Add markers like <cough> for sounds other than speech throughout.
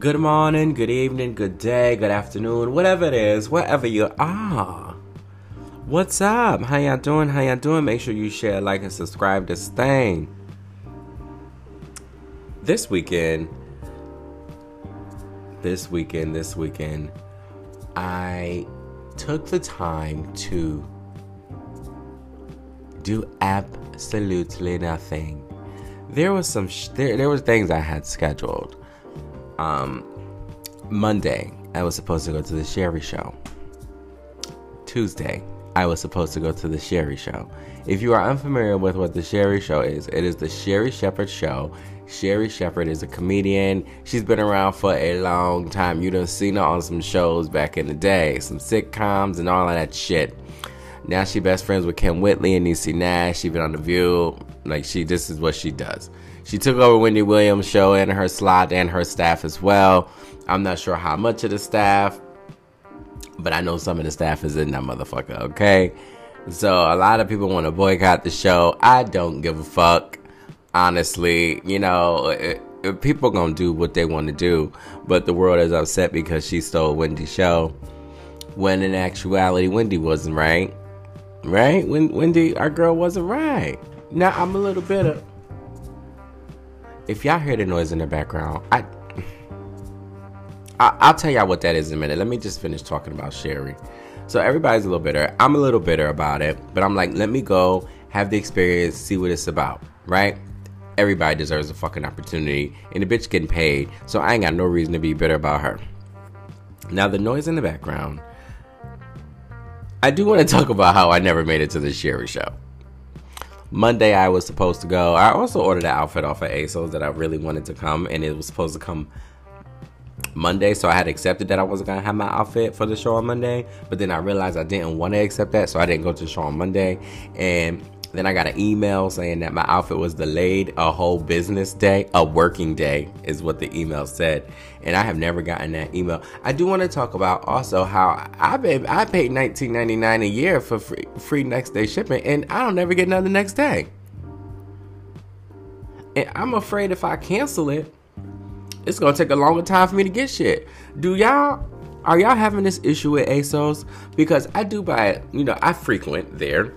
Good morning, good evening, good day, good afternoon, whatever it is, wherever you are. What's up? How y'all doing? How y'all doing? Make sure you share, like, and subscribe to this thing. This weekend, this weekend, this weekend, I took the time to do absolutely nothing. There was some sh- there there was things I had scheduled. Um Monday, I was supposed to go to the Sherri show. Tuesday, I was supposed to go to the Sherri show. If you are unfamiliar with what the Sherri show is, it is the Sherri Shepherd show. Sherri Shepherd is a comedian. She's been around for a long time. You done seen her on some shows back in the day, some sitcoms and all of that shit. Now she best friends with Kym Whitley and Niecy Nash. She been on The View. Like she, this is what she does. She took over Wendy Williams' show and her slot and her staff as well. I'm not sure how much of the staff, but I know some of the staff is in that motherfucker. Okay, so a lot of people want to boycott the show. I don't give a fuck. Honestly, you know, it, it, people gonna do what they want to do, but the world is upset because she stole Wendy's show. When in actuality, Wendy wasn't right right? When Wendy, our girl wasn't right. Now I'm a little bitter. If y'all hear the noise in the background, I, I will tell y'all what that is in a minute. Let me just finish talking about Sherri. So everybody's a little bitter. I'm a little bitter about it, but I'm like, let me go have the experience, see what it's about, right? Everybody deserves a fucking opportunity, and the bitch getting paid, so I ain't got no reason to be bitter about her. Now the noise in the background I do want to <laughs> talk about how I never made it to the Sherri show. Monday, I was supposed to go. I also ordered an outfit off of ASOS that I really wanted to come, and it was supposed to come Monday. So I had accepted that I wasn't gonna have my outfit for the show on Monday, but then I realized I didn't want to accept that, so I didn't go to the show on Monday. And then I got an email saying that my outfit was delayed a whole business day, a working day is what the email said. And I have never gotten that email. I do want to talk about also how I paid I paid $19.99 a year for free, free next day shipping and I don't ever get none the next day. And I'm afraid if I cancel it, it's gonna take a longer time for me to get shit. Do y'all are y'all having this issue with ASOS? Because I do buy, you know, I frequent there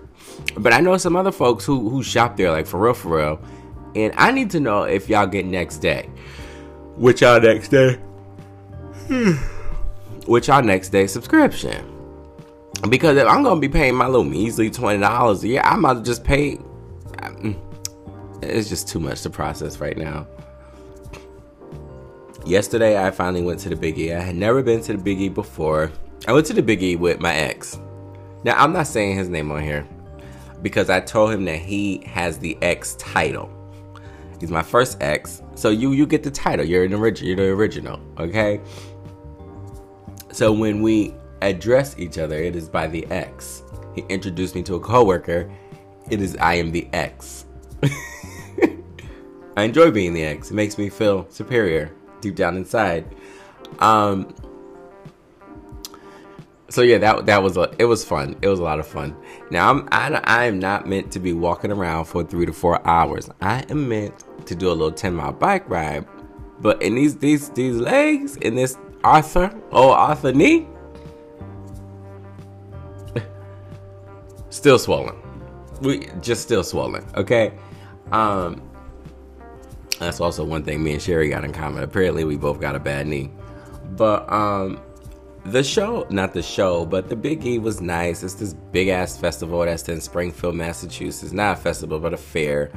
but I know some other folks who who shop there, like for real, for real. And I need to know if y'all get next day. Which y'all next day? <sighs> Which y'all next day subscription? Because if I'm gonna be paying my little measly twenty dollars a year, I might just pay. Mm, it's just too much to process right now. Yesterday, I finally went to the Biggie. I had never been to the Biggie before. I went to the Biggie with my ex. Now, I'm not saying his name on here because I told him that he has the X title. He's my first ex, so you you get the title. You're an original. You're the original. Okay. So when we address each other, it is by the X. He introduced me to a coworker. It is I am the X. <laughs> I enjoy being the X. It makes me feel superior deep down inside. Um, so yeah, that that was a, it was fun. It was a lot of fun. Now I'm I, I am not meant to be walking around for three to four hours. I am meant to do a little ten mile bike ride. But in these these these legs in this Arthur oh Arthur knee, still swollen. We just still swollen. Okay. Um. That's also one thing me and Sherri got in common. Apparently, we both got a bad knee. But um the show, not the show, but the Big E was nice. It's this big ass festival that's in Springfield, Massachusetts. Not a festival, but a fair.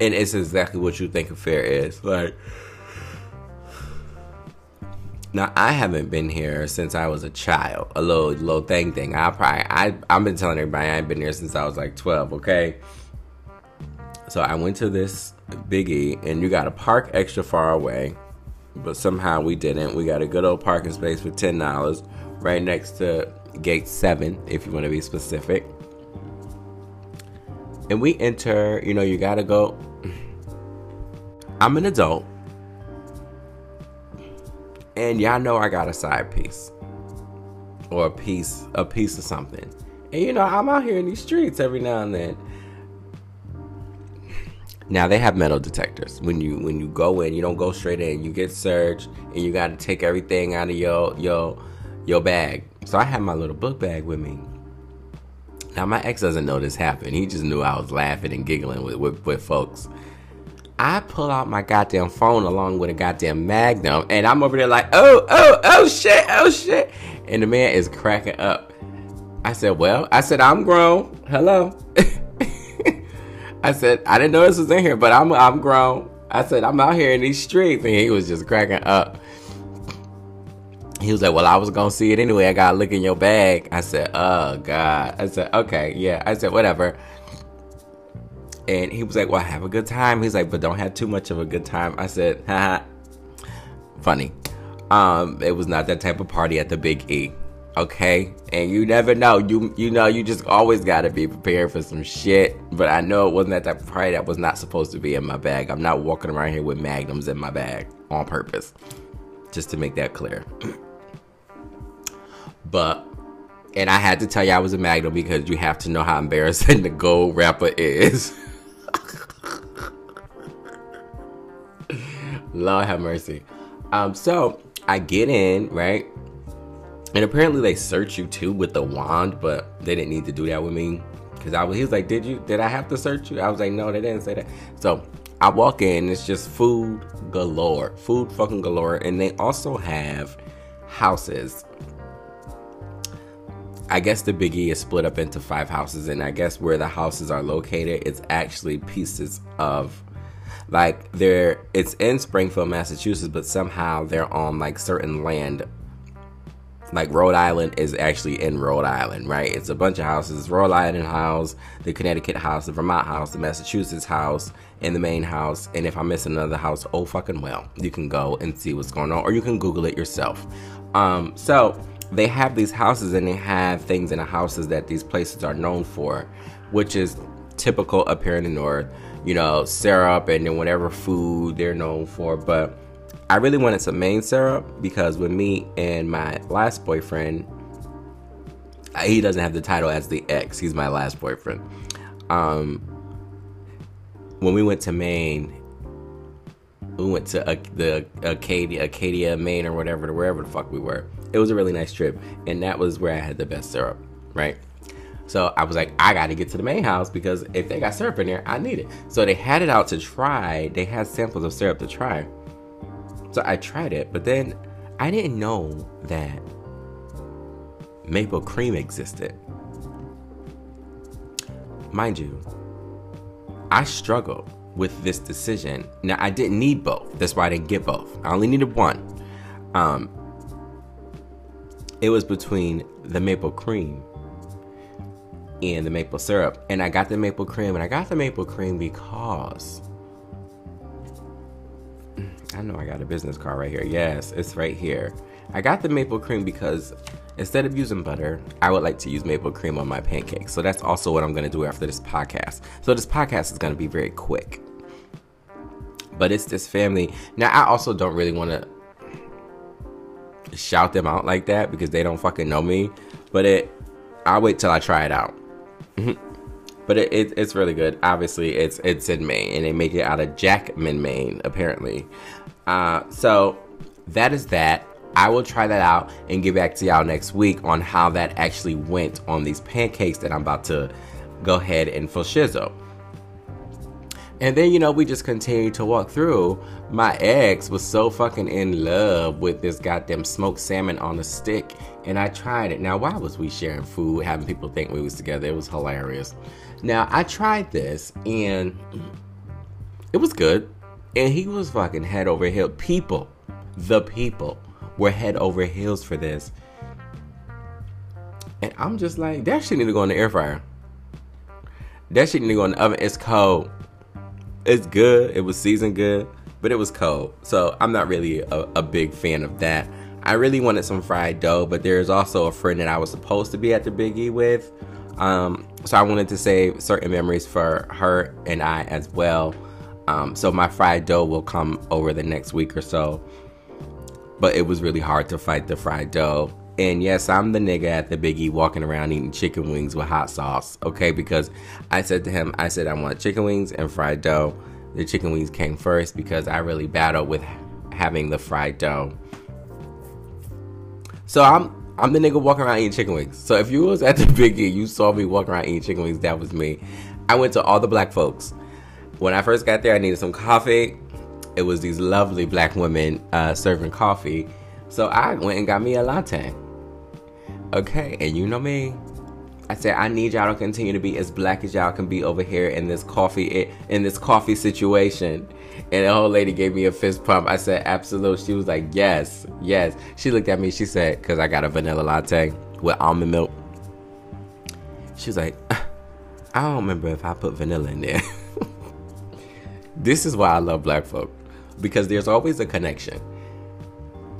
And it's exactly what you think a fair is. Like, now I haven't been here since I was a child. A little little thing thing. I probably I I've been telling everybody I ain't been here since I was like 12. Okay. So I went to this Biggie, and you got to park extra far away but somehow we didn't. We got a good old parking space for ten dollars right next to gate seven, if you want to be specific. And we enter, you know, you gotta go. I'm an adult. And y'all know I got a side piece. Or a piece, a piece of something. And you know, I'm out here in these streets every now and then. Now they have metal detectors. When you when you go in, you don't go straight in. You get searched, and you got to take everything out of your your your bag. So I had my little book bag with me. Now my ex doesn't know this happened. He just knew I was laughing and giggling with with, with folks. I pull out my goddamn phone along with a goddamn Magnum, and I'm over there like, oh, oh, oh shit, oh shit, and the man is cracking up. I said, well, I said I'm grown. Hello. <laughs> I said I didn't know this was in here, but I'm I'm grown. I said I'm out here in these streets, and he was just cracking up. He was like, "Well, I was gonna see it anyway. I gotta look in your bag." I said, "Oh God." I said, "Okay, yeah." I said, "Whatever." And he was like, Well, have a good time. He's like, But don't have too much of a good time. I said, Haha. <laughs> Funny. Um, it was not that type of party at the Big E. Okay? And you never know. You you know, you just always gotta be prepared for some shit. But I know it wasn't at that type of party that was not supposed to be in my bag. I'm not walking around here with magnums in my bag on purpose. Just to make that clear. <clears throat> but and I had to tell you I was a Magnum because you have to know how embarrassing <laughs> the gold wrapper is. <laughs> Lord have mercy. Um, so I get in, right? And apparently they search you too with the wand, but they didn't need to do that with me. Cause I was he was like, Did you did I have to search you? I was like, No, they didn't say that. So I walk in, it's just food galore. Food fucking galore. And they also have houses. I guess the Biggie is split up into five houses, and I guess where the houses are located, it's actually pieces of like they're it's in Springfield, Massachusetts, but somehow they're on like certain land. Like Rhode Island is actually in Rhode Island, right? It's a bunch of houses. Rhode Island house, the Connecticut house, the Vermont house, the Massachusetts house, and the Maine house. And if I miss another house, oh fucking well, you can go and see what's going on, or you can Google it yourself. Um, so they have these houses and they have things in the houses that these places are known for, which is typical up here in the north you know, syrup and then whatever food they're known for. But I really wanted some Maine syrup because with me and my last boyfriend, he doesn't have the title as the ex. He's my last boyfriend. Um, when we went to Maine, we went to uh, the Acadia, Acadia, Maine, or whatever, wherever the fuck we were. It was a really nice trip, and that was where I had the best syrup, right? So I was like, I got to get to the Maine house because if they got syrup in there, I need it. So they had it out to try. They had samples of syrup to try. So I tried it, but then I didn't know that maple cream existed. Mind you, I struggled with this decision. Now I didn't need both. That's why I didn't get both. I only needed one. Um, it was between the maple cream and the maple syrup. And I got the maple cream, and I got the maple cream because I know I got a business card right here. Yes, it's right here. I got the maple cream because instead of using butter, I would like to use maple cream on my pancakes. So that's also what I'm going to do after this podcast. So this podcast is going to be very quick. But it's this family. Now, I also don't really want to shout them out like that because they don't fucking know me. But it, I'll wait till I try it out. <laughs> But it, it, it's really good. Obviously, it's it's in Maine, and they make it out of Jackman, Maine, apparently. Uh, so that is that. I will try that out and get back to y'all next week on how that actually went on these pancakes that I'm about to go ahead and full shizzle. And then, you know, we just continued to walk through. My ex was so fucking in love with this goddamn smoked salmon on a stick. And I tried it. Now, why was we sharing food, having people think we was together? It was hilarious. Now, I tried this and it was good. And he was fucking head over heels. People, the people, were head over heels for this. And I'm just like, that shit need to go in the air fryer. That shit need to go in the oven. It's cold it's good. It was seasoned good, but it was cold. So I'm not really a, a big fan of that. I really wanted some fried dough, but there's also a friend that I was supposed to be at the Big E with. Um, so I wanted to save certain memories for her and I as well. Um, so my fried dough will come over the next week or so. But it was really hard to fight the fried dough. And yes, I'm the nigga at the biggie walking around eating chicken wings with hot sauce, okay? Because I said to him, I said, I want chicken wings and fried dough. the chicken wings came first because I really battled with having the fried dough. So I'm I'm the nigga walking around eating chicken wings. So if you was at the <laughs> biggie, you saw me walking around eating chicken wings, that was me. I went to all the black folks. When I first got there, I needed some coffee. It was these lovely black women uh, serving coffee. So I went and got me a latte. Okay, and you know me. I said I need y'all to continue to be as black as y'all can be over here in this coffee in this coffee situation. And the old lady gave me a fist pump. I said, absolute. She was like, yes, yes. She looked at me. She said, because I got a vanilla latte with almond milk. She was like, I don't remember if I put vanilla in there. <laughs> this is why I love black folk because there's always a connection.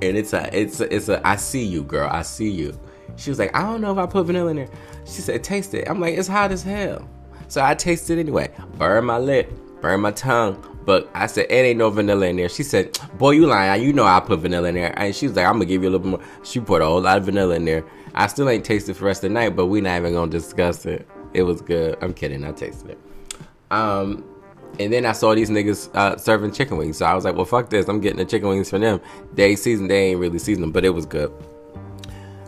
And it's a, it's a, it's a, I see you, girl. I see you. She was like, I don't know if I put vanilla in there. She said, taste it. I'm like, it's hot as hell. So I tasted anyway. Burn my lip, burn my tongue, but I said, it ain't no vanilla in there. She said, boy, you lying. You know I put vanilla in there. And she was like, I'm going to give you a little more. She put a whole lot of vanilla in there. I still ain't tasted for the rest of the night, but we not even going to discuss it. It was good. I'm kidding. I tasted it. Um, and then I saw these niggas uh, serving chicken wings. So I was like, well, fuck this. I'm getting the chicken wings from them. They seasoned, they ain't really seasoned them, but it was good.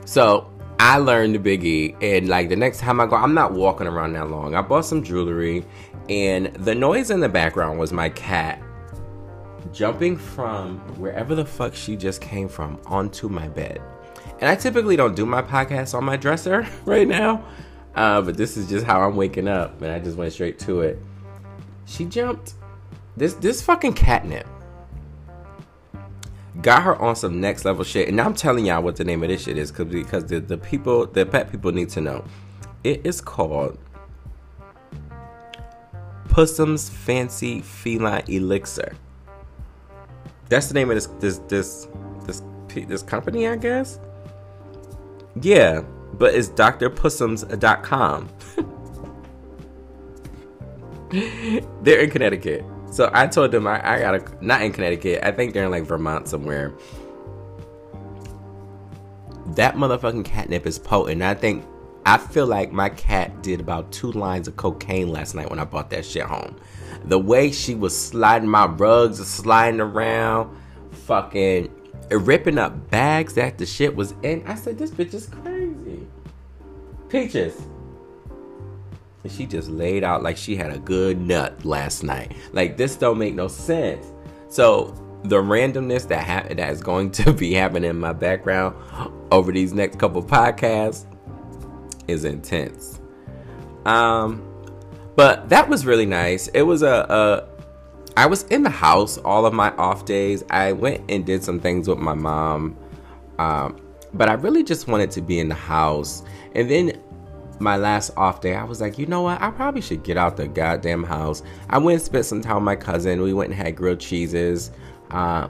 So I learned the biggie, and like the next time I go, I'm not walking around that long. I bought some jewelry, and the noise in the background was my cat jumping from wherever the fuck she just came from onto my bed. And I typically don't do my podcast on my dresser <laughs> right now, uh, but this is just how I'm waking up, and I just went straight to it. She jumped. This this fucking catnip got her on some next level shit. And I'm telling y'all what the name of this shit is because because the, the people, the pet people need to know. It is called Pussum's Fancy Feline Elixir. That's the name of this this this this this company, I guess. Yeah, but it's drpussums.com. <laughs> They're in Connecticut. So I told them I, I gotta not in Connecticut. I think they're in like Vermont somewhere. That motherfucking catnip is potent. I think I feel like my cat did about two lines of cocaine last night when I brought that shit home. The way she was sliding my rugs, sliding around, fucking ripping up bags that the shit was in. I said, this bitch is crazy. Peaches. And she just laid out like she had a good nut last night. Like this don't make no sense. So the randomness that ha- that is going <laughs> to be happening in my background over these next couple podcasts is intense. Um, but that was really nice. It was a, a I was in the house all of my off days. I went and did some things with my mom. Um, but I really just wanted to be in the house. And then my last off day, I was like, you know what? I probably should get out the goddamn house. I went and spent some time with my cousin. We went and had grilled cheeses. Uh,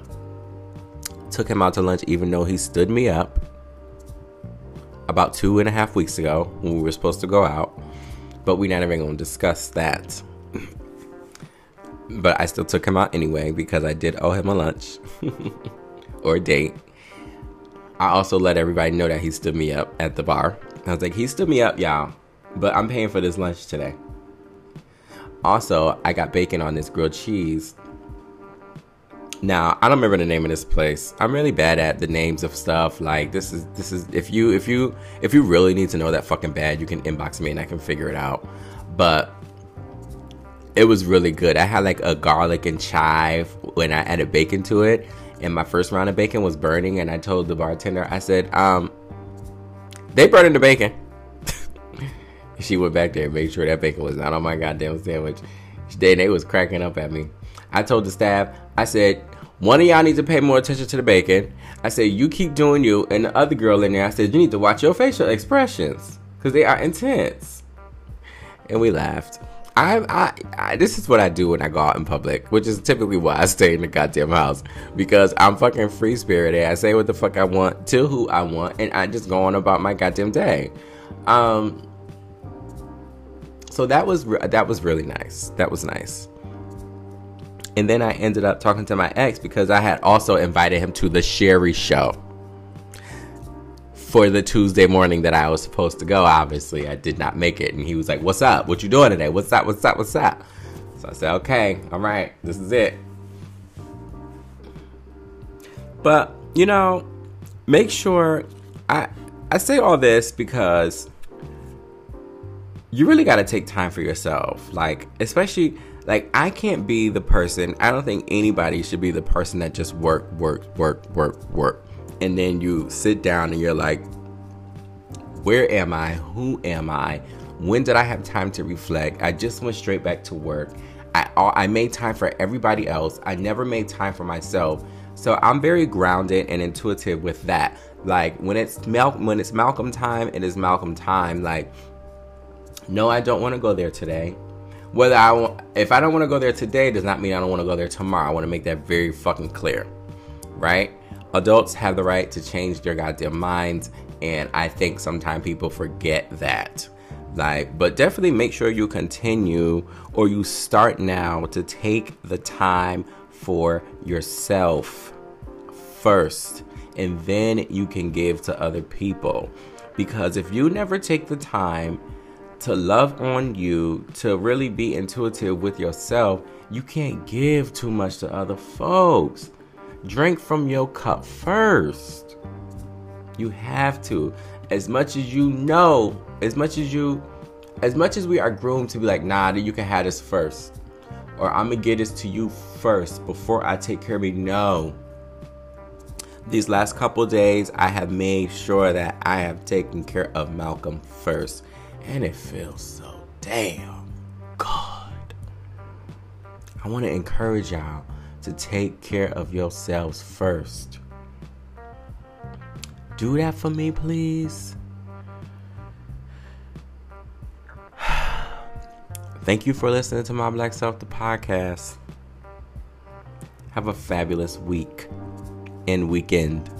took him out to lunch, even though he stood me up about two and a half weeks ago when we were supposed to go out. But we're not even going to discuss that. <clears throat> but I still took him out anyway because I did owe him a lunch <laughs> or a date. I also let everybody know that he stood me up at the bar. I was like, he stood me up, y'all, but I'm paying for this lunch today. Also, I got bacon on this grilled cheese now, I don't remember the name of this place. I'm really bad at the names of stuff. Like this is this is if you if you if you really need to know that fucking bad, you can inbox me and I can figure it out. But it was really good. I had like a garlic and chive when I added bacon to it, and my first round of bacon was burning. And I told the bartender, I said, um, they burning the bacon. <laughs> she went back there and made sure that bacon was not on my goddamn sandwich. They, they was cracking up at me. I told the staff, I said, one of y'all needs to pay more attention to the bacon. I said, you keep doing you. And the other girl in there, I said, you need to watch your facial expressions because they are intense. And we laughed. I, I, I, this is what I do when I go out in public, which is typically why I stay in the goddamn house because I'm fucking free spirited. I say what the fuck I want to who I want, and I just go on about my goddamn day. Um, so that was that was really nice. That was nice. And then I ended up talking to my ex because I had also invited him to the Sherri show for the Tuesday morning that I was supposed to go. Obviously, I did not make it. And he was like, What's up? What you doing today? What's up? What's up? What's up? So I said, okay, all right, this is it. But, you know, make sure I I say all this because you really got to take time for yourself. Like, especially like I can't be the person. I don't think anybody should be the person that just work, work, work, work, work. And then you sit down and you're like, where am I? Who am I? When did I have time to reflect? I just went straight back to work. I I made time for everybody else. I never made time for myself. So I'm very grounded and intuitive with that. Like when it's Mal- when it's Malcolm time, it is Malcolm time. Like no, I don't want to go there today. Whether I want, if I don't want to go there today, does not mean I don't want to go there tomorrow. I want to make that very fucking clear, right? Adults have the right to change their goddamn minds, and I think sometimes people forget that. Like, but definitely make sure you continue or you start now to take the time for yourself first, and then you can give to other people. Because if you never take the time to love on you, to really be intuitive with yourself, you can't give too much to other folks. Drink from your cup first. You have to. As much as you know, as much as you, as much as we are groomed to be like, nah, you can have this first. Or I'm gonna get this to you first before I take care of me. No. These last couple days, I have made sure that I have taken care of Malcolm first and it feels so damn good. I want to encourage y'all to take care of yourselves first. Do that for me, please. <sighs> Thank you for listening to My Black Self, the podcast. Have a fabulous week and weekend.